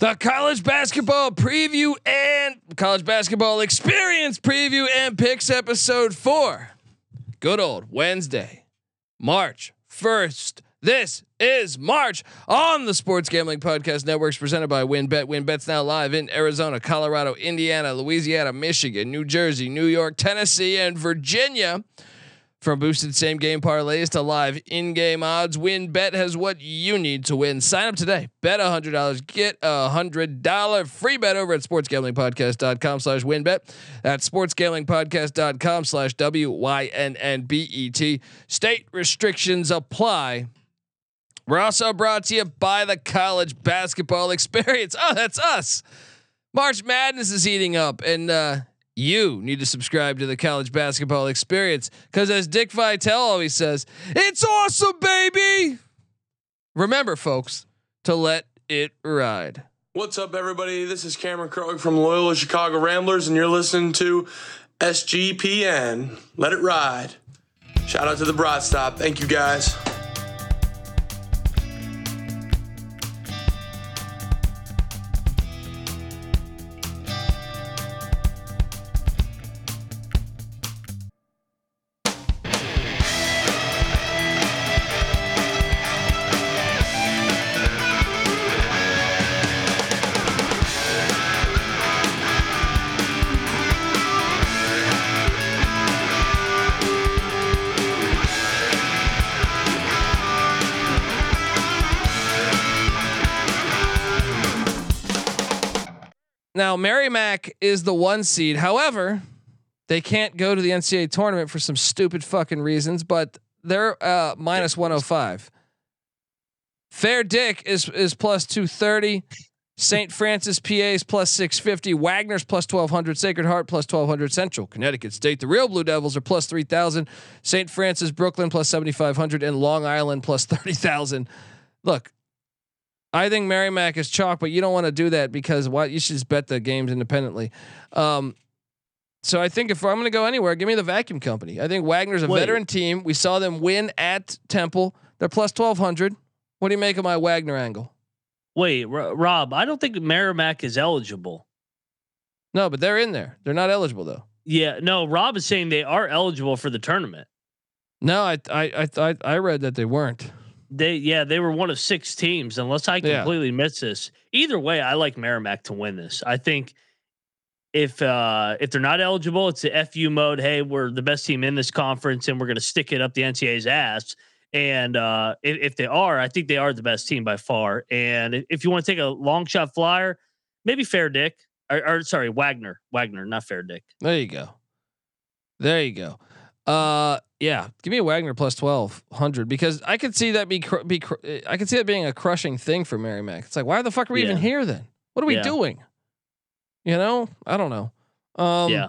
The college basketball preview and college basketball experience preview and picks episode four. Good old Wednesday, March 1st. This is March on the Sports Gambling Podcast Networks presented by WynnBET. WynnBET's now live in Arizona, Colorado, Indiana, Louisiana, Michigan, New Jersey, New York, Tennessee, and Virginia. From boosted same game parlays to live in game odds, WynnBET has what you need to win. Sign up today. Bet $100, get a $100 free bet over at sportsgamblingpodcast.com slash wynnbet. That's sportsgamblingpodcast.com slash W-Y-N-N-B-E-T. State restrictions apply. We're also brought to you by the college basketball experience. Oh, that's us. March Madness is heating up, and uh, you need to subscribe to the college basketball experience because, as Dick Vitale always says, it's awesome, baby. Remember, folks, to let it ride. What's up, everybody? This is Cameron Krog from Loyola Chicago Ramblers, and you're listening to SGPN. Let it ride. Shout out to the Broad Stop. Thank you, guys. Is the one seed. However, they can't go to the NCAA tournament for some stupid fucking reasons, but they're uh, minus 105. Fair Dick is is plus 230. St. Francis PA is plus 650. Wagner's plus 1200. Sacred Heart plus 1200. Central Connecticut State. The real Blue Devils are plus 3000. St. Francis Brooklyn plus 7500 and Long Island plus 30,000. Look, I think Merrimack is chalk, but you don't want to do that because what you should just bet the games independently. Um, so I think if I'm going to go anywhere, give me the vacuum company. I think Wagner's a Wait. veteran team. We saw them win at Temple. They're plus 1200. What do you make of my Wagner angle? Wait, R- Rob, I don't think Merrimack is eligible. No, but they're in there. They're not eligible though. Yeah, no, Rob is saying they are eligible for the tournament. No, I I I I read that they weren't. They yeah, they were one of six teams, unless I Yeah. completely miss this. Either way, I like Merrimack to win this. I think if uh if they're not eligible, it's the FU mode. Hey, we're the best team in this conference and we're gonna stick it up the NCAA's ass. And uh if, if they are, I think they are the best team by far. And if- if you want to take a long shot flyer, maybe Fair Dick. Or, or sorry, Wagner. Wagner, not Fair Dick. There you go. There you go. Uh, yeah, give me a Wagner plus twelve hundred because I could see that be cr- be cr- I could see that being a crushing thing for Merrimack. It's like, why the fuck are we even here then? What are we Yeah. doing? You know, I don't know. Um, yeah.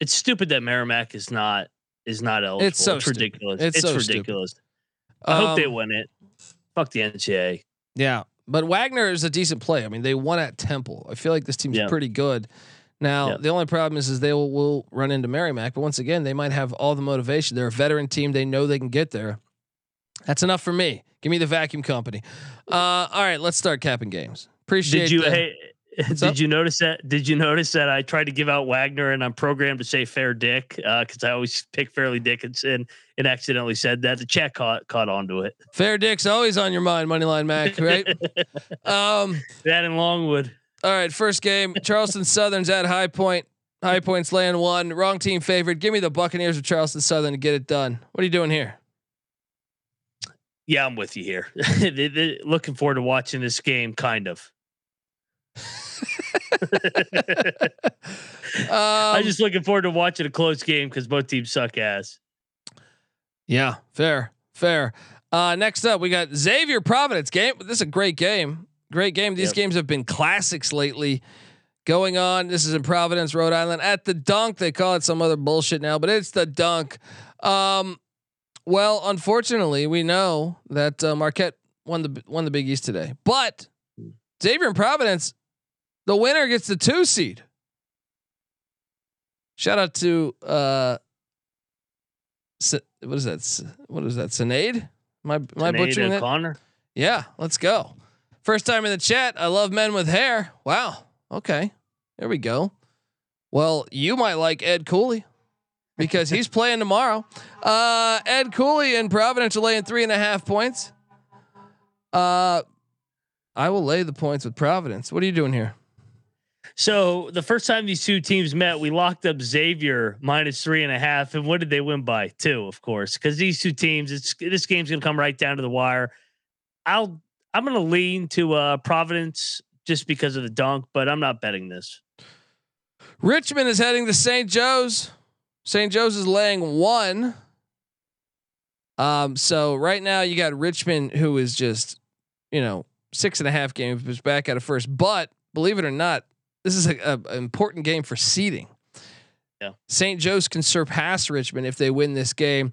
It's stupid that Merrimack is not is not eligible. It's so stupid. ridiculous. It's It's, so stupid. ridiculous. I hope they um, win it. Fuck the NCAA. Yeah, but Wagner is a decent play. I mean, they won at Temple. I feel like this team's Yeah. pretty good. Now, Yeah. the only problem is, is they will, will run into Merrimack, but once again, they might have all the motivation. They're a veteran team. They know they can get there. That's enough for me. Give me the vacuum company. Uh, all right, let's start capping games. Appreciate Did you the- hey, did up? you notice that? Did you notice that I tried to give out Wagner and I'm programmed to say Fair Dick because I always pick Fairleigh Dickinson and accidentally said that. The chat caught caught onto it. Fair Dick's always on your mind, Moneyline Mac, right? um, That in Longwood. All right, first game. Charleston Southern's at High Point. High Point's laying one. Wrong team favored. Give me the Buccaneers of Charleston Southern to get it done. What are you doing here? Yeah, I'm with you here. They- they- Looking forward to watching this game, kind of. I'm Um, just looking forward to watching a close game because both teams suck ass. Yeah, fair, fair. Uh, next up, we got Xavier Providence game. This is a great game. Great game. These Yep. games have been classics lately. Going on. This is in Providence, Rhode Island, at the Dunk. They call it some other bullshit now, but it's the Dunk. Um, well, unfortunately, we know that uh, Marquette won the won the Big East today, but Xavier and Providence, the winner gets the two seed. Shout out to uh, S- what is that? What is that? Sinead? My I am I Sinead butchering it? O'Connor. Yeah, let's go. First time in the chat. I love men with hair. Wow. Okay. There we go. Well, you might like Ed Cooley because he's playing tomorrow. Uh, Ed Cooley and Providence are laying three and a half points. Uh, I will lay the points with Providence. What are you doing here? So the first time these two teams met, we locked up Xavier minus three and a half, and what did they win by? Two, of course, because these two teams, it's this game's gonna come right down to the wire. I'll I'm gonna lean to uh, Providence just because of the dunk, but I'm not betting this. Richmond is heading to St. Joe's. St. Joe's is laying one. Um, so right now you got Richmond, who is just, you know, six and a half games back at a first. But believe it or not, this is an important game for seeding. Yeah. St. Joe's can surpass Richmond if they win this game.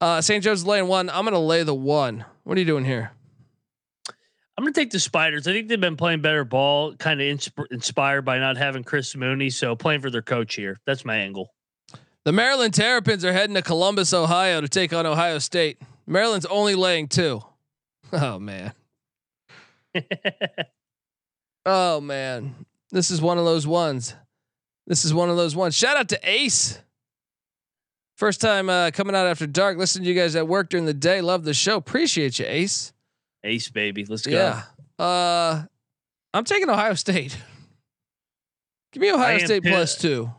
Uh, St. Joe's laying one. I'm going to lay the one. What are you doing here? I'm going to take the Spiders. I think they've been playing better ball, kind of insp- inspired by not having Chris Mooney. So playing for their coach here. That's my angle. The Maryland Terrapins are heading to Columbus, Ohio to take on Ohio State. Maryland's only laying two. Oh, man. oh, man. This is one of those ones. This is one of those ones. Shout out to Ace. First time uh, coming out after dark. Listen to you guys at work during the day. Love the show. Appreciate you, Ace. Ace baby, let's go. Yeah. Uh, I'm taking Ohio State. Give me Ohio State too. plus two.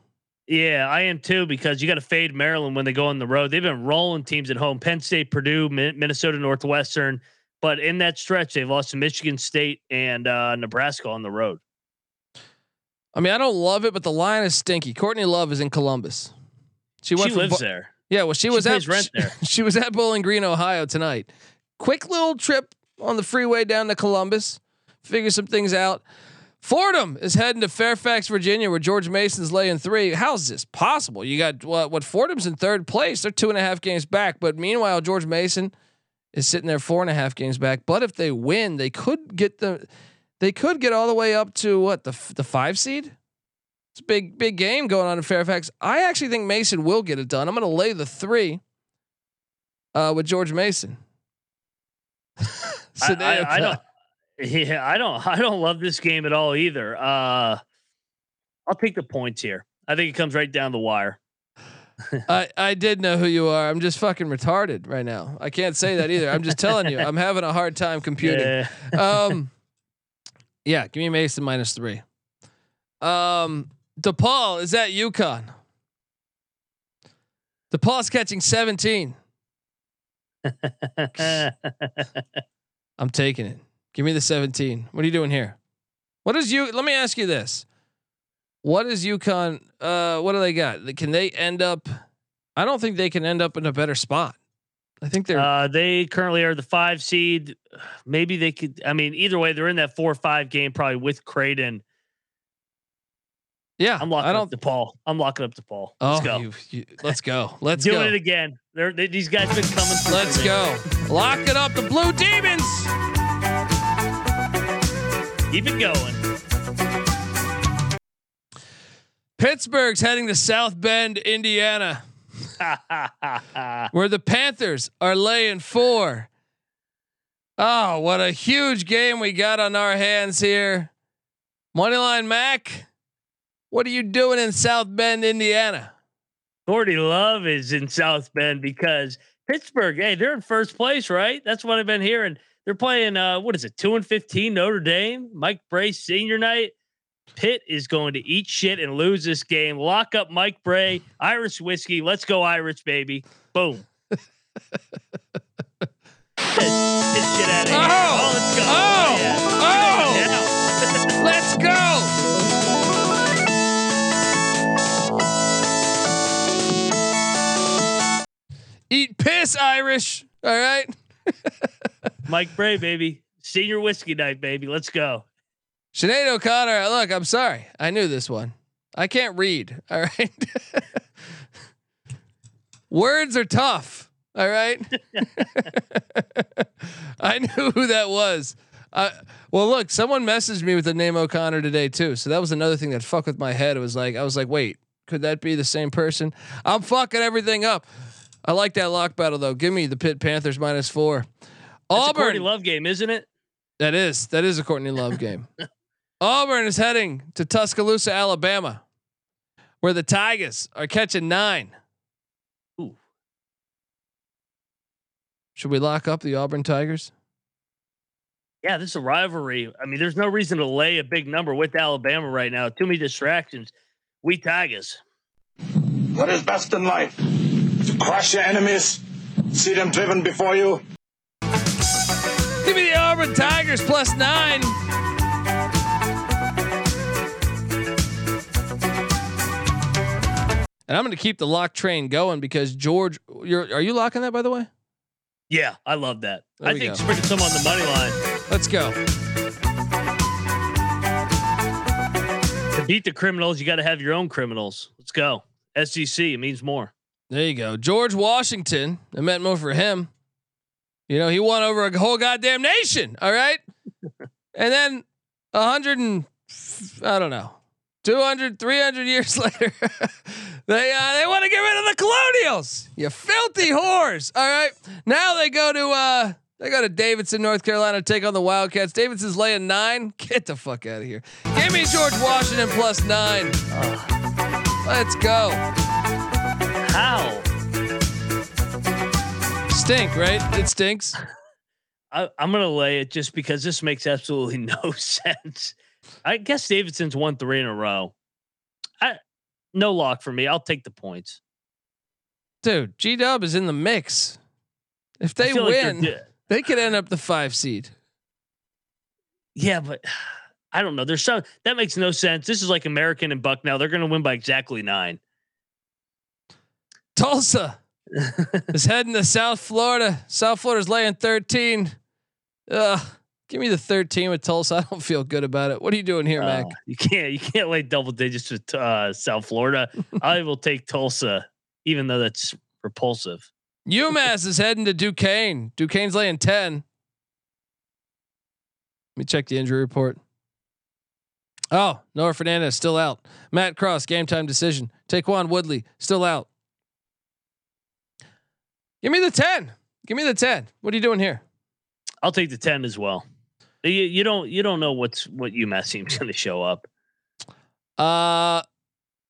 Yeah, I am too because you got to fade Maryland when they go on the road. They've been rolling teams at home: Penn State, Purdue, Minnesota Northwestern. But in that stretch, they've lost to Michigan State and uh, Nebraska on the road. I mean, I don't love it, but the line is stinky. Courtney Love is in Columbus. She, she lives Bo- there. Yeah, well, she, she was at rent there. she was at Bowling Green, Ohio tonight. Quick little trip on the freeway down to Columbus. Figure some things out. Fordham is heading to Fairfax, Virginia, where George Mason's laying three. How's this possible? You got what? What? Fordham's in third place. They're two and a half games back. But meanwhile, George Mason is sitting there four and a half games back. But if they win, they could get the. They could get all the way up to what the the five seed. It's a big big game going on in Fairfax. I actually think Mason will get it done. I'm going to lay the three. Uh, with George Mason. I, I, I, don't. Yeah, I don't. I don't love this game at all either. Uh, I'll take the points here. I think it comes right down the wire. I I did know who you are. I'm just fucking retarded right now. I can't say that either. I'm just telling you. I'm having a hard time computing. Yeah. um, yeah. Give me Mason minus three. Um, DePaul is at UConn. DePaul's catching 17. I'm taking it. Give me the 17. What are you doing here? What is you? Let me ask you this. What is UConn? Uh, what do they got? Can they end up? I don't think they can end up in a better spot. I think they're. Uh, they currently are the five seed. Maybe they could. I mean, either way, they're in that four or five game probably with Creighton. Yeah, I'm locking I don't, up DePaul. I'm locking up DePaul. Let's oh, go. You, you, let's go. Let's doing go. it again. They're, they, these guys been coming. Let's go. Lock it up. The Blue Demons. Keep it going. Pittsburgh's heading to South Bend, Indiana, where the Panthers are laying four. Oh, what a huge game we got on our hands here. Moneyline Mac. What are you doing in South Bend, Indiana? Gordy Love is in South Bend because Pittsburgh, hey, they're in first place, right? That's what I've been hearing. They're playing uh what is it, two and fifteen Notre Dame, Mike Brey senior night. Pitt is going to eat shit and lose this game. Lock up Mike Brey, Irish whiskey. Let's go, Irish baby. Boom. Get shit out of here. Oh, oh let's go. Oh, oh, Eat piss, Irish. All right. Mike Brey, baby. Senior whiskey night, baby. Let's go. Sinead O'Connor. Look, I'm sorry. I knew this one. I can't read. All right. Words are tough. All right. I knew who that was. Uh, well, look, someone messaged me with the name O'Connor today too. So that was another thing that fucked with my head. It was like I was like, wait, could that be the same person? I'm fucking everything up. I like that lock battle though. Give me the Pitt Panthers minus four. That's Auburn. a Love game, isn't it? That is that is a Courtney Love game. Auburn is heading to Tuscaloosa, Alabama, where the Tigers are catching nine. Ooh. Should we lock up the Auburn Tigers? Yeah, this is a rivalry. I mean, there's no reason to lay a big number with Alabama right now. Too many distractions. We Tigers. What is best in life? To crush your enemies, see them driven before you, Give me the Auburn Tigers plus nine. And I'm going to keep the lock train going because George, you're are you locking that by the way? Yeah, I love that. There I think go. sprinkle some on the money line. Let's go. To beat the criminals, you got to have your own criminals. Let's go. SEC, it means more. There you go. George Washington. It meant more for him. You know, he won over a whole goddamn nation. All right. and then a hundred and I don't know, 200, 300 years later, they uh, they want to get rid of the colonials. You filthy whores. All right. Now they go to uh they go to Davidson, North Carolina, take on the Wildcats. Davidson's laying nine. Get the fuck out of here. Give me George Washington plus nine. Let's go. How? Stink, right? It stinks. I, I'm going to lay it just because this makes absolutely no sense. I guess Davidson's won three in a row. I no lock for me. I'll take the points. Dude, G Dub is in the mix. If they like win, di- they could end up the five seed. yeah, but I don't know. There's some that makes no sense. This is like American and Bucknell. They're going to win by exactly nine. Tulsa is heading to South Florida. South Florida's laying 13. Ugh. Give me the 13 with Tulsa. I don't feel good about it. What are you doing here, Mac? Uh, you can't you can't lay double digits with uh, South Florida. I will take Tulsa, even though that's repulsive. UMass is heading to Duquesne. Duquesne's laying 10. Let me check the injury report. Oh, Noah Fernandes still out. Matt Cross, game time decision. Take Taquan Woodley still out. Give me the 10. Give me the 10. What are you doing here? I'll take the ten as well. You, you don't you don't know what's what UMass team's going to show up. Uh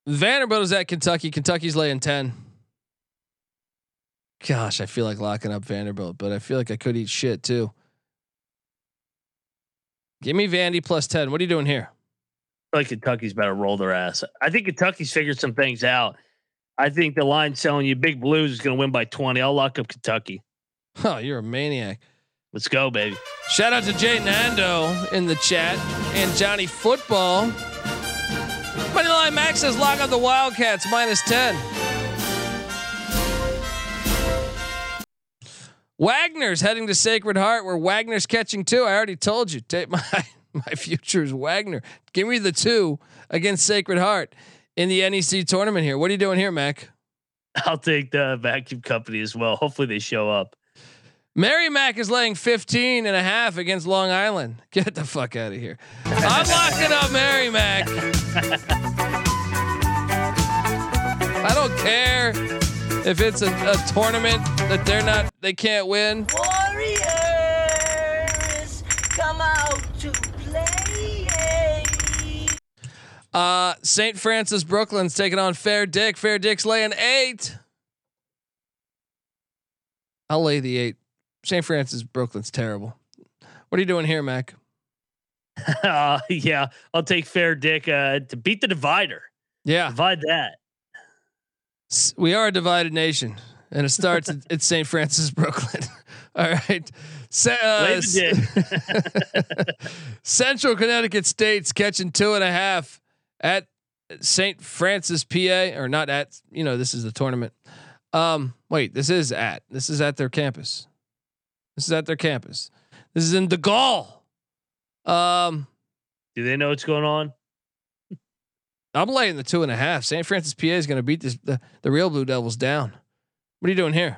Vanderbilt is at Kentucky. Kentucky's laying 10. Gosh, I feel like locking up Vanderbilt, but I feel like I could eat shit too. Give me Vandy plus 10. What are you doing here? I feel like Kentucky's better roll their ass. I think Kentucky's figured some things out. I think the line selling you Big Blues is going to win by 20. I'll lock up Kentucky. Oh, you're a maniac. Let's go, baby. Shout out to Jay Nando in the chat and Johnny Football. Moneyline Max says lock up the Wildcats minus 10. Wagner's heading to Sacred Heart where Wagner's catching two. I already told you. Take my my future is Wagner. Give me the two against Sacred Heart in the NEC tournament here. What are you doing here, Mac? I'll take the vacuum company as well. Hopefully they show up. Mary Mac is laying 15 and a half against Long Island. Get the fuck out of here. I'm locking up Mary Mac. I don't care if it's a, a tournament that they're not, they can't win. Warriors, Uh, St. Francis Brooklyn's taking on Fair Dick. Fair Dick's laying eight. I'll lay the eight. St. Francis Brooklyn's terrible. What are you doing here, Mac? Uh, yeah, I'll take Fair Dick uh, to beat the divider. Yeah. Divide that. We are a divided nation, and it starts at, at St. Francis, Brooklyn. All right. Uh, Central Connecticut State's catching two and a half at St. Francis, PA, or not at, you know, this is the tournament. Um, wait, this is at, this is at their campus. This is at their campus. This is in De Gaulle. Um, Do they know what's going on? I'm laying the two and a half. St. Francis, PA is going to beat this, the, the real Blue Devils down. What are you doing here?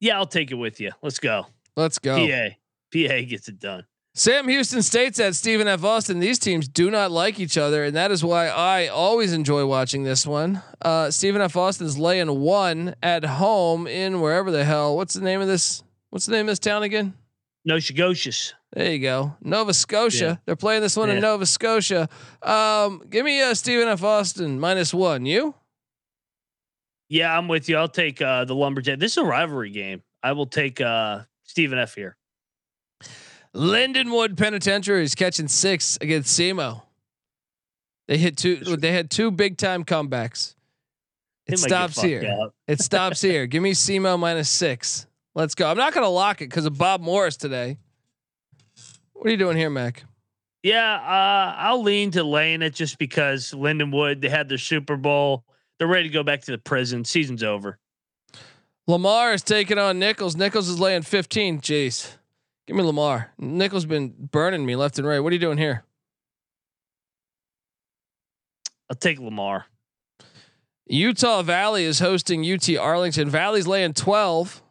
Yeah, I'll take it with you. Let's go. Let's go. PA. PA gets it done. Sam Houston State's at Stephen F. Austin. These teams do not like each other, and that is why I always enjoy watching this one. Uh, Stephen F. Austin's laying one at home in wherever the hell. What's the name of this? What's the name of this town again? Nacogdoches. There you go. Nova Scotia. Yeah. They're playing this one in Nova Scotia. Um, give me uh, Stephen F. Austin minus one. You? Yeah, I'm with you. I'll take uh, the Lumberjack. This is a rivalry game. I will take uh, Stephen F here. Lindenwood Penitentiary is catching six against SEMO. They hit two. They had two big time comebacks. It stops here. It stops here. Give me SEMO minus six. Let's go. I'm not going to lock it because of Bob Morris today. What are you doing here, Mac? Yeah, uh, I'll lean to laying it just because Lindenwood, they had their Super Bowl. They're ready to go back to the prison. Season's over. Lamar is taking on Nicholls. Nicholls is laying 15. Jeez. Give me Lamar. Nickel's been burning me left and right. What are you doing here? I'll take Lamar. Utah Valley is hosting UT Arlington. Valley's laying 12.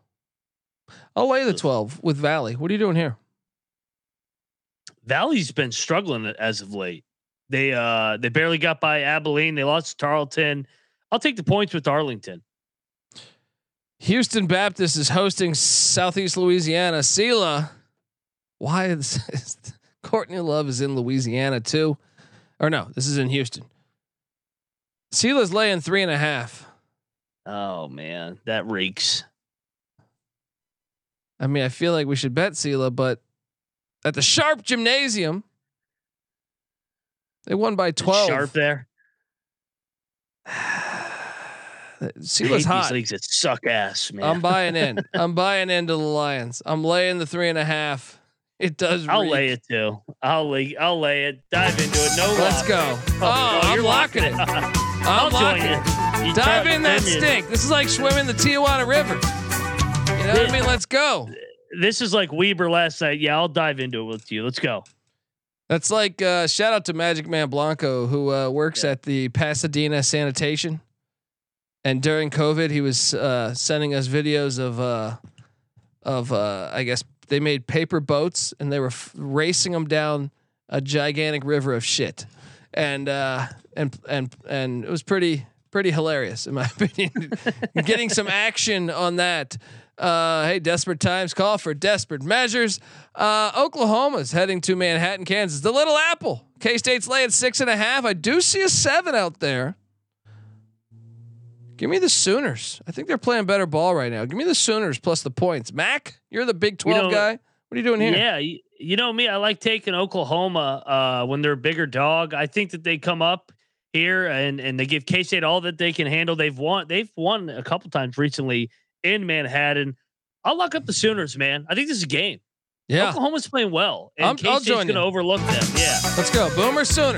I'll lay the 12 with Valley. What are you doing here? Valley's been struggling as of late. They uh they barely got by Abilene. They lost to Tarleton. I'll take the points with Arlington. Houston Baptist is hosting Southeast Louisiana. Sela, why is, is Courtney Love is in Louisiana too? Or no, this is in Houston. Sela's laying three and a half. Oh man, that reeks. I mean, I feel like we should bet Sela, but at the Sharp Gymnasium, they won by twelve. Sharp there. Sela's hot. These leagues that suck ass, man. I'm buying in. I'm buying into the Lions. I'm laying the three and a half. It does. I'll reek. lay it too. I'll lay. I'll lay it. Dive into it. No. Let's lock. go. Oh, Oh, you're locking it. I'm locking it. You Dive in that stink. This is like swimming the Tijuana River. You know what I mean? Let's go. This is like Weber last night. Yeah, I'll dive into it with you. Let's go. That's like uh, shout out to Magic Man Blanco who uh, works Yeah. at the Pasadena sanitation. And during COVID, he was uh, sending us videos of uh, of uh, I guess they made paper boats and they were f- racing them down a gigantic river of shit, and uh, and and and it was pretty pretty hilarious in my opinion. Getting some action on that. Uh, hey, desperate times call for desperate measures. Uh, Oklahoma's heading to Manhattan, Kansas. The Little Apple. K State's laying six and a half. I do see a seven out there. Give me the Sooners. I think they're playing better ball right now. Give me the Sooners plus the points. Mac, you're the Big Twelve know- guy. What are you doing here? Yeah, you, you know me. I like taking Oklahoma uh, when they're a bigger dog. I think that they come up here and and they give K State all that they can handle. They've won. They've won a couple times recently in Manhattan. I'll lock up the Sooners, man. I think this is a game. Yeah. Oklahoma's playing well, and I'm- K State's going to overlook them. Yeah, Let's go. Boomer Sooner.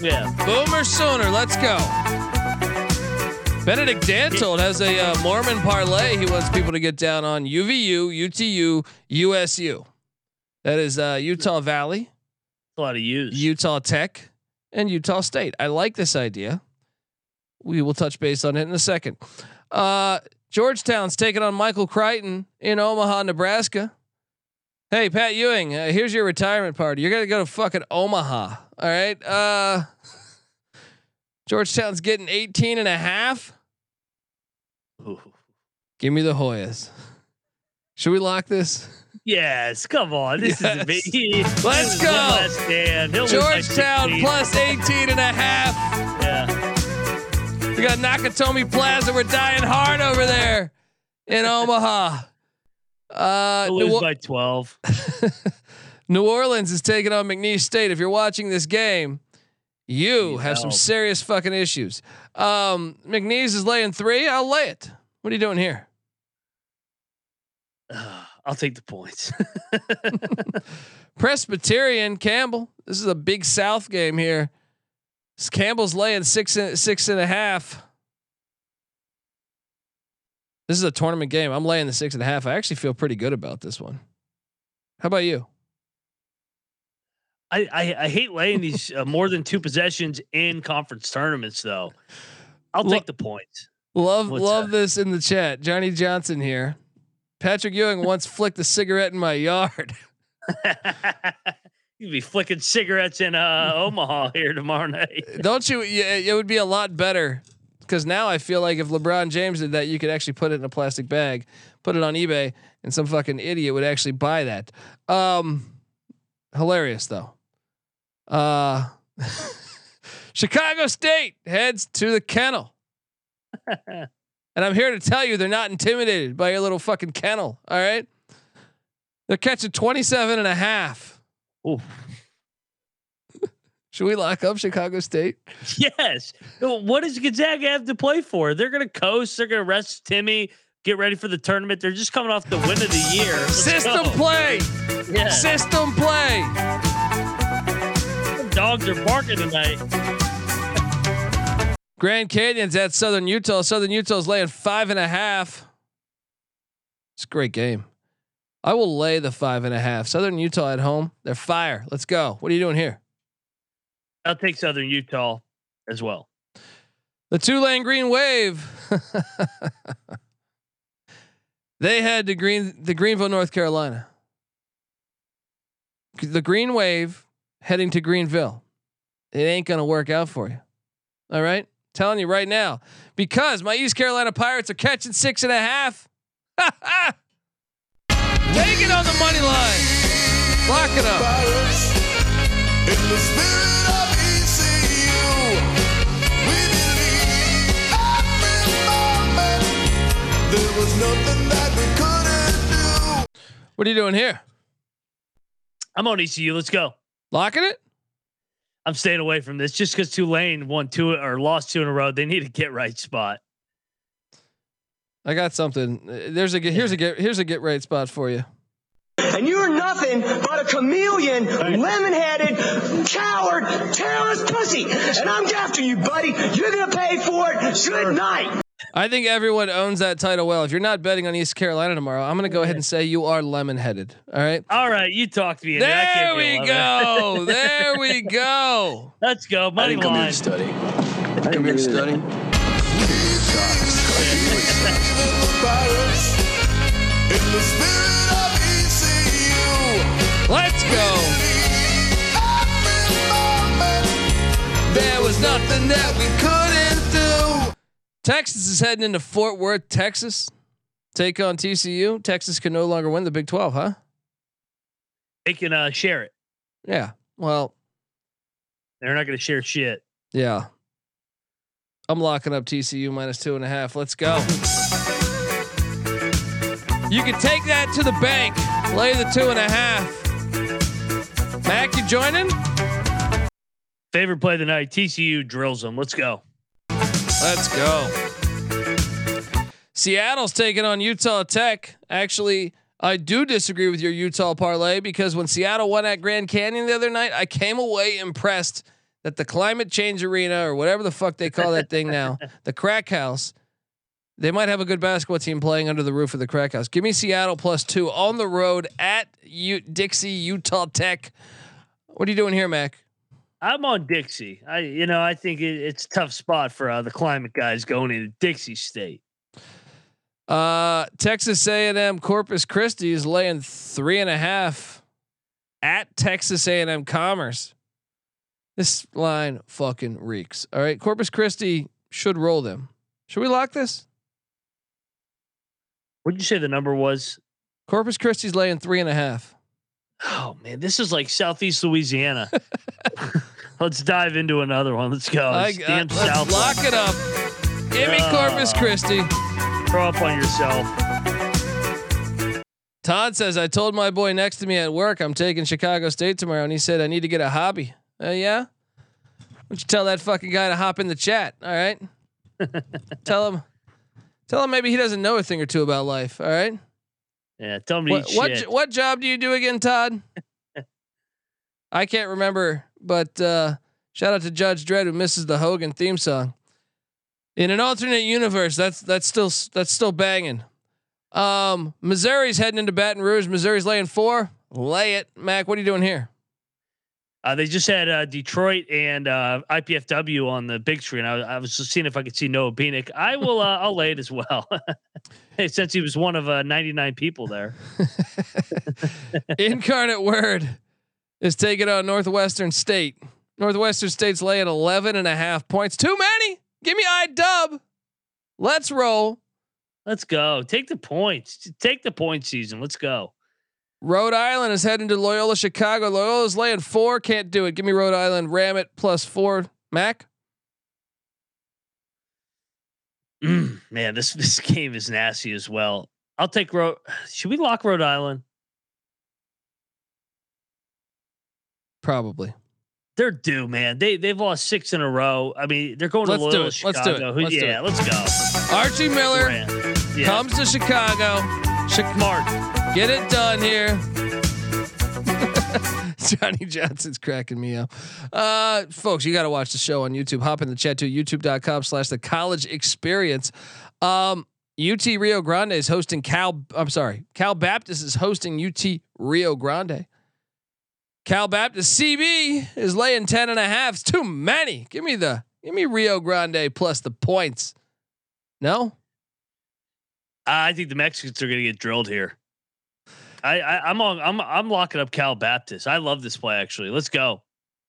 yeah. Boomer Sooner. Let's go. Benedict Dantold has a uh, Mormon parlay he wants people to get down on UVU, UTU, USU. That is uh, Utah Valley, A lot of use. Utah Tech, and Utah State. I like this idea. We will touch base on it in a second. Uh, Georgetown's taking on Michael Crichton in Omaha, Nebraska. Hey, Pat Ewing, uh, here's your retirement party. You're going to go to fucking Omaha. All right. Uh, Georgetown's getting 18 and a half. Ooh. Give me the Hoyas. Should we lock this? Yes, come on. This Yes. is a big. Let's go. one last stand. He'll lose by Georgetown 16. plus 18 and a half. Yeah. We got Nakatomi Plaza. We're dying hard over there in Omaha. Uh, New, lose Or- by 12. New Orleans is taking on McNeese State. If you're watching this game, you have some serious fucking issues. Um, McNeese is laying three. I'll lay it. What are you doing here? I'll take the points. Presbyterian Campbell. This is a big South game here. This Campbell's laying six and six and a half. This is a tournament game. I'm laying the six and a half. I actually feel pretty good about this one. How about you? I, I, I hate laying these uh, more than two possessions in conference tournaments, though. I'll Lo- take the points. Love What's love that? this in the chat. Johnny Johnson here. Patrick Ewing once flicked a cigarette in my yard. You'd be flicking cigarettes in uh, Omaha here tomorrow night. Don't you? Yeah, it would be a lot better because now I feel like if LeBron James did that, you could actually put it in a plastic bag, put it on eBay, and some fucking idiot would actually buy that. Um, hilarious though. Uh, Chicago State heads to the kennel. and I'm here to tell you they're not intimidated by your little fucking kennel. All right. They're catching 27 and a half. Ooh. Should we lock up Chicago State? Yes. What does Gonzaga have to play for? They're going to coast. They're going to rest Timme. Get ready for the tournament. They're just coming off the win of the year. Let's System go. play. Yeah. System play. Dogs are barking tonight. Grand Canyon's at Southern Utah. Southern Utah's laying five and a half. It's a great game. I will lay the five and a half. Southern Utah at home. They're fire. Let's go. What are you doing here? I'll take Southern Utah as well. The Tulane Green Wave. they had to Green the Greenville, North Carolina. The Green Wave heading to Greenville. It ain't gonna work out for you. All right, telling you right now because my East Carolina Pirates are catching six and a half. Take it on the money line. Lock it up. What are you doing here? I'm on ECU. Let's go. Locking it? I'm staying away from this just because Tulane won two or lost two in a row. They need a get right spot. I got something. There's a get- here's a get here's a get right spot for you. And you're nothing but a chameleon, lemon-headed, coward, terrorist pussy. And I'm after you, buddy. You're gonna pay for it. Good night. I think everyone owns that title well. If you're not betting on East Carolina tomorrow, I'm going to go ahead and say you are lemon headed. All right. All right, you talked me into it. I There can't we go. there we go. Let's go. Money line. study. I come here to study. Pirates, in the spirit of ECU, Let's go. There was nothing that we couldn't do. Texas is heading into Fort Worth, Texas. Take on TCU. Texas can no longer win the Big 12, huh? They can uh, share it. Yeah. Well, They're not going to share shit. yeah. I'm locking up TCU minus two and a half. Let's go. You can take that to the bank. Lay the two and a half. Mac, you joining? Favorite play of the night. TCU drills them. Let's go. Let's go. Seattle's taking on Utah Tech. Actually, I do disagree with your Utah parlay because when Seattle won at Grand Canyon the other night, I came away impressed that the climate change arena or whatever the fuck they call that thing now, the crack house, they might have a good basketball team playing under the roof of the crack house. Give me Seattle plus two on the road at U- Dixie, Utah Tech. What are you doing here, Mac? I'm on Dixie. I, you know, I think it, it's a tough spot for uh, the climate guys going into Dixie State. Uh, Texas A&M Corpus Christi is laying three and a half at Texas A&M Commerce. This line fucking reeks. All right, Corpus Christi should roll them. Should we lock this? What'd you say the number was? Corpus Christi's laying three and a half. Oh man, this is like Southeast Louisiana. Let's dive into another one. Let's go. I, damn uh, let's South lock one. it up. Give me Corpus. Christi. Throw up on yourself. Todd says I told my boy next to me at work I'm taking Chicago State tomorrow, and he said I need to get a hobby. Uh, yeah. Why don't you tell that fucking guy to hop in the chat? All right. tell him. Tell him maybe he doesn't know a thing or two about life. All right. Yeah, tell me What what, what job do you do again, Todd? I can't remember, but uh, shout out to Judge Dredd who misses the Hogan theme song. In an alternate universe, that's that's still that's still banging. Um, Missouri's heading into Baton Rouge. Missouri's laying four. Lay it, Mac. What are you doing here? Uh, they just had uh, Detroit and uh, IPFW on the big screen. I, was- I was just seeing if I could see Noah Beanick. I will. Uh, I'll lay it as well. hey, since he was one of uh, 99 people there. Incarnate Word is taking on Northwestern State. Northwestern State's laying 11 and a half points. Too many. Give me I dub. Let's roll. Let's go. Take the points. Take the point season. Let's go. Rhode Island is heading to Loyola Chicago. Loyola's laying four. Can't do it. Give me Rhode Island. Ram it plus four. Mac. Mm, man, this this game is nasty as well. I'll take Rhode. Should we lock Rhode Island? Probably. They're due, man. They they've lost six in a row. I mean, they're going Let's to do Loyola it. Let's do it. Who- Let's do yeah, it. let's go. Archie Miller Yeah, comes to Chicago. Chi- smart. Get it done here. Johnny Johnson's cracking me up. Uh, folks, you got to watch the show on YouTube. Hop in the chat to youtube.com slash the college experience. Um, UT Rio Grande is hosting Cal. I'm sorry. Cal Baptist is hosting UT Rio Grande. Cal Baptist CB is laying 10 and a half. It's too many. Give me the, give me Rio Grande plus the points. No? I think the Mexicans are going to get drilled here. I, I I'm on. I'm I'm locking up Cal Baptist. I love this play actually. Let's go.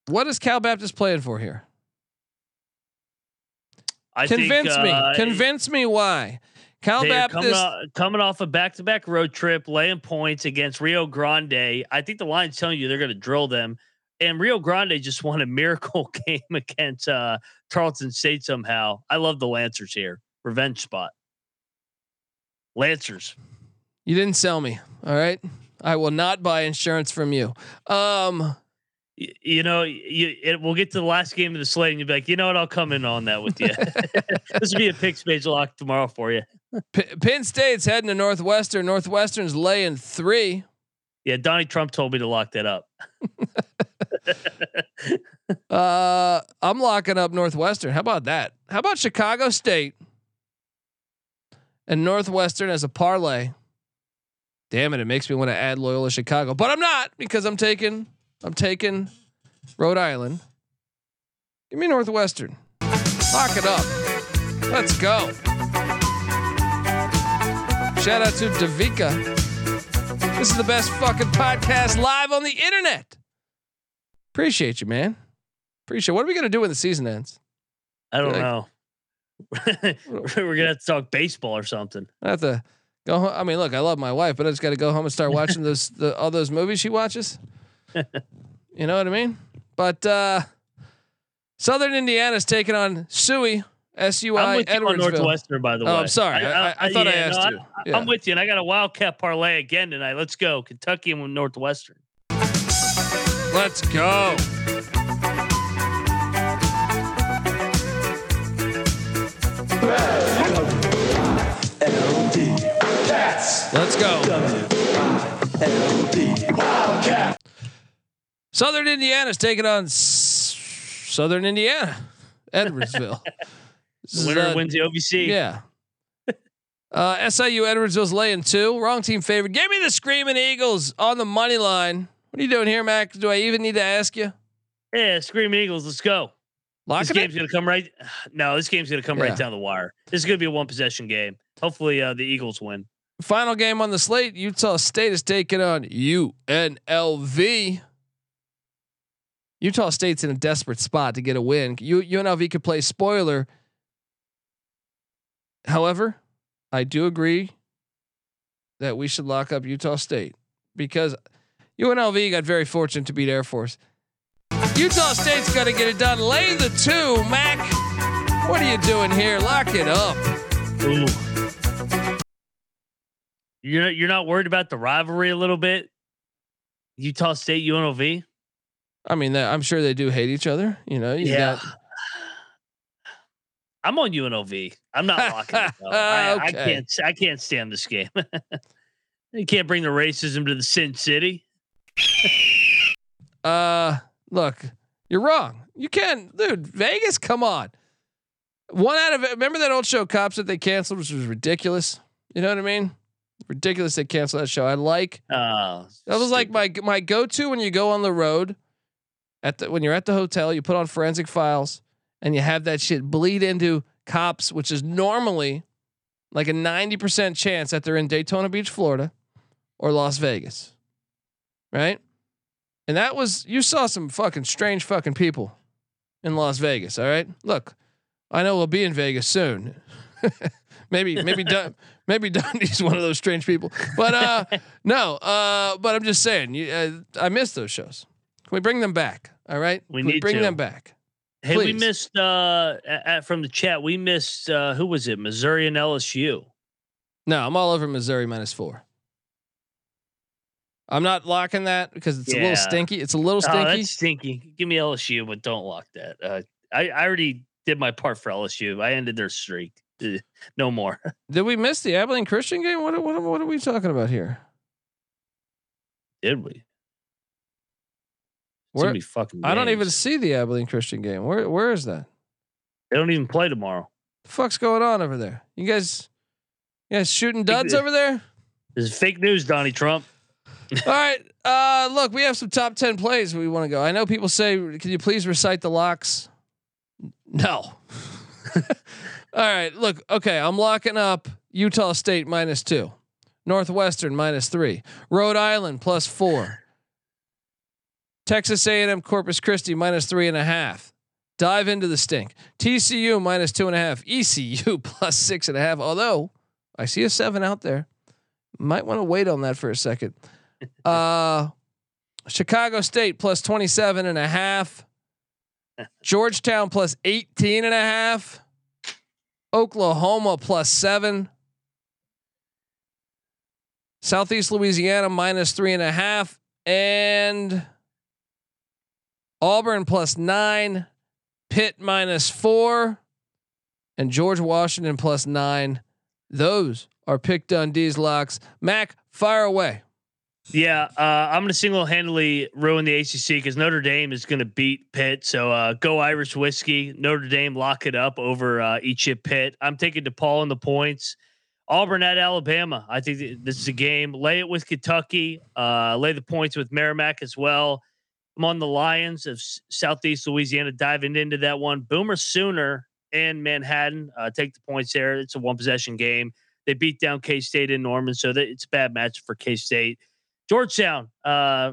What is Cal Baptist playing for here? I Convince think, me. uh, Convince me why. Cal They're coming off, coming off a back-to-back road trip, laying points against Rio Grande. I think the line's telling you they're going to drill them. And Rio Grande just won a miracle game against uh, Tarleton State somehow. I love the Lancers here. Revenge spot. Lancers. You didn't sell me. All right. I will not buy insurance from you. Um, Y- You know, you, it, we'll get to the last game of the slate, and you'll be like, you know what? I'll come in on that with you. this will be a picks page lock tomorrow for you. P- Penn State's heading to Northwestern. Northwestern's laying three. Yeah, Donnie Trump told me to lock that up. Uh, I'm locking up Northwestern. How about that? How about Chicago State and Northwestern as a parlay? Damn it! It makes me want to add Loyola Chicago, but I'm not because I'm taking I'm taking Rhode Island. Give me Northwestern. Lock it up. Let's go. Shout out to Davika. This is the best fucking podcast live on the internet. Appreciate you, man. Appreciate. What are we gonna do when the season ends? I don't Like- know. We're gonna have to talk baseball or something. I have to go home. I mean, look, I love my wife, but I just got to go home and start watching those the, all those movies she watches. you know what I mean? But uh Southern Indiana's taking on Suey S U I'm with you on. Northwestern, by the way. Oh, I'm sorry. I- I- I thought I asked you. Yeah. I'm with you, and I got a Wildcat parlay again tonight. Let's go, Kentucky and Northwestern. Let's go. Let's go. Southern Indiana's taking on Southern Indiana, Edwardsville. This is, Winner uh, wins the OVC. Yeah. Uh, SIU Edwardsville's laying two. Wrong team favorite. Give me the Screaming Eagles on the money line. What are you doing here, Mac? Do I even need to ask you? Yeah, Screaming Eagles. Let's go. Lock this game's in? gonna come right. No, this game's gonna come Yeah. right down the wire. This is gonna be a one possession game. Hopefully, uh, the Eagles win. Final game on the slate. Utah State is taking on UNLV. Utah State's in a desperate spot to get a win. U- UNLV could play spoiler. However, I do agree that we should lock up Utah State because UNLV got very fortunate to beat Air Force. Utah State's got to get it done. Lay the two, Mac. What are you doing here? Lock it up. Ooh. You're not, you're not worried about the rivalry a little bit. Utah State UNLV. I mean, I'm sure they do hate each other. You know, you yeah. got I'm on UNLV. I'm not locking it. Though. I, I can't. I can't stand this game. you can't bring the racism to the Sin City. Uh, look, you're wrong. You can, dude. Vegas, come on. One out of remember that old show Cops that they canceled, which was ridiculous. You know what I mean? Ridiculous. They canceled that show. I like Oh, that was like my my go to when you go on the road. At the when you're at the hotel, you put on forensic files and you have that shit bleed into Cops, which is normally like a ninety percent chance that they're in Daytona Beach, Florida, or Las Vegas, right? And that was you saw some fucking strange fucking people in Las Vegas. All right, look, I know we'll be in Vegas soon. maybe maybe Dun- maybe Dundee's one of those strange people. But uh, no. Uh, but I'm just saying, you, uh, I miss those shows. Can we bring them back? All right, We Can need bring to. them back. Hey, we missed uh a- a- from the chat. We missed uh who was it? Missouri and LSU. No, I'm all over Missouri minus four. I'm not locking that because it's a little stinky. It's a little Oh, stinky. that's stinky. Give me LSU, but don't lock that. Uh, I I already did my part for LSU. I ended their streak. No more. Did we miss the Abilene Christian game? What, what, what are we talking about here? did we? Where- many fucking. I don't even see the Abilene Christian game. Where where is that? They don't even play tomorrow. The fuck's going on over there? You guys, you guys shooting duds over there? This is fake news, Donnie Trump. All right. Uh, look, we have some top ten plays we want to go. I know people say, "Can you please recite the locks?" No. All right. Look. Okay. I'm locking up Utah State minus two, Northwestern minus three, Rhode Island plus four, Texas A&M Corpus Christi minus three and a half. Dive into the stink. TCU minus two and a half. ECU plus six and a half. Although I see a seven out there, might want to wait on that for a second. Uh, Chicago State plus 27 and a half. Georgetown plus 18 and a half. Oklahoma plus seven. Southeast Louisiana minus three and a half. And Auburn plus nine. Pitt minus four. And George Washington plus nine. Those are Pick Dundee's locks. Mac, fire away. Yeah, uh, I'm going to single handedly ruin the ACC because Notre Dame is going to beat Pitt. So uh, go Irish whiskey. Notre Dame lock it up over uh, each at Pitt. I'm taking DePaul in the points. Auburn at Alabama. I think th- this is a game. Lay it with Kentucky. Uh, lay the points with Merrimack as well. I'm on the Lions of Southeast Louisiana, diving into that one. Boomer Sooner and Manhattan uh, take the points there. It's a one possession game. They beat down K State in Norman, so that it's a bad match for K State. Georgetown, uh,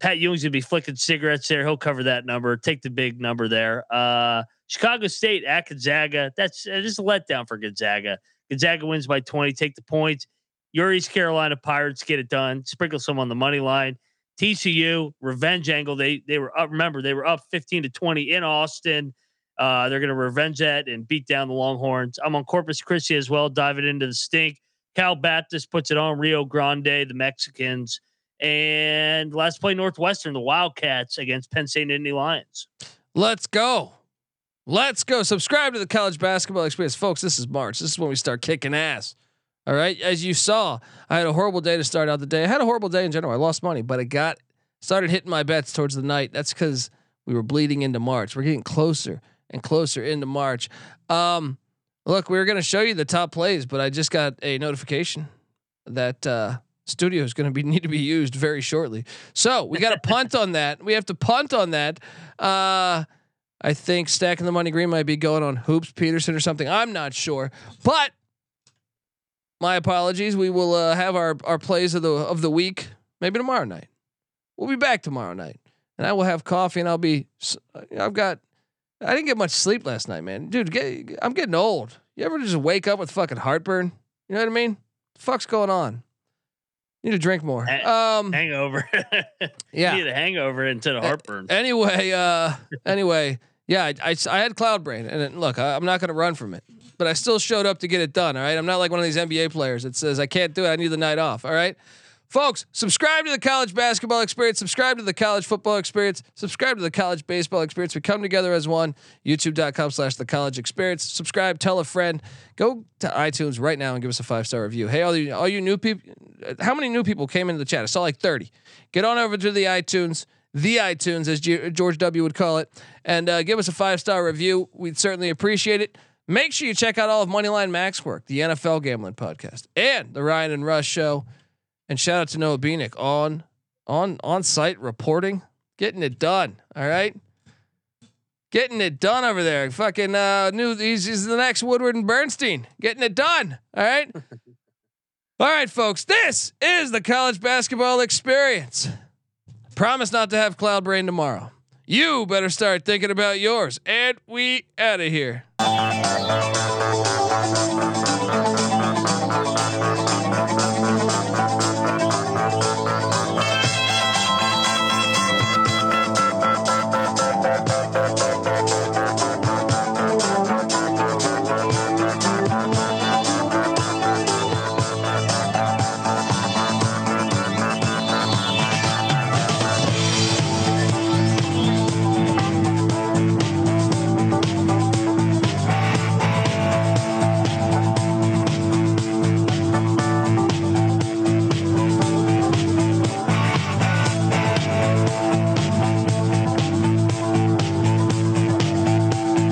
Pat Ewing's gonna be flicking cigarettes there. He'll cover that number. Take the big number there. Uh, Chicago State at Gonzaga. That's uh, just a letdown for Gonzaga. Gonzaga wins by 20. Take the points. Your East Carolina Pirates get it done. Sprinkle some on the money line. TCU revenge angle. They they were up. Remember they were up 15 to 20 in Austin. Uh, they're going to revenge that and beat down the Longhorns. I'm on Corpus Christi as well. Diving into the stink. Cal Baptist puts it on Rio Grande, the Mexicans. And last play Northwestern, the Wildcats against Penn State Nittany Lions. Let's go. Let's go. Subscribe to the college basketball experience. Folks, this is March. This is when we start kicking ass. All right. As you saw, I had a horrible day to start out the day. I had a horrible day in general. I lost money, but it got started hitting my bets towards the night. That's because we were bleeding into March. We're getting closer and closer into March. Um, look, we were going to show you the top plays, but I just got a notification that uh, studio is going to be need to be used very shortly. So we got to punt on that. We have to punt on that. Uh, I think stacking the money green might be going on Hoops Peterson or something. I'm not sure, but my apologies. We will uh, have our our plays of the of the week maybe tomorrow night. We'll be back tomorrow night, and I will have coffee, and I'll be. I've got. I didn't get much sleep last night, man. Dude, get, I'm getting old. You ever just wake up with fucking heartburn? You know what I mean? The fuck's going on? Need to drink more. Um, hangover. yeah. You need a hangover instead of heartburn. Anyway, uh, anyway, yeah, I, I, I had cloud brain, and it, look, I, I'm not going to run from it, but I still showed up to get it done. All right, I'm not like one of these NBA players that says I can't do it. I need the night off. All right, folks, subscribe to the college basketball experience. Subscribe to the college football experience. Subscribe to the college baseball experience. We come together as one. YouTube.com/slash the college experience. Subscribe. Tell a friend. Go to iTunes right now and give us a five star review. Hey, all you all you new people, how many new people came into the chat? I saw like 30. Get on over to the iTunes the iTunes, as G- George W would call it, and uh, give us a five star review. We'd certainly appreciate it. Make sure you check out all of Moneyline Mac's work, the NFL gambling podcast, and the Ryan and Rush show. And shout out to Noah Beanick on on on site reporting, getting it done. All right, getting it done over there. Fucking uh, new. He's, he's the next Woodward and Bernstein, getting it done. All right. All right, folks. This is the college basketball experience. Promise not to have cloud brain tomorrow. You better start thinking about yours. And we out of here.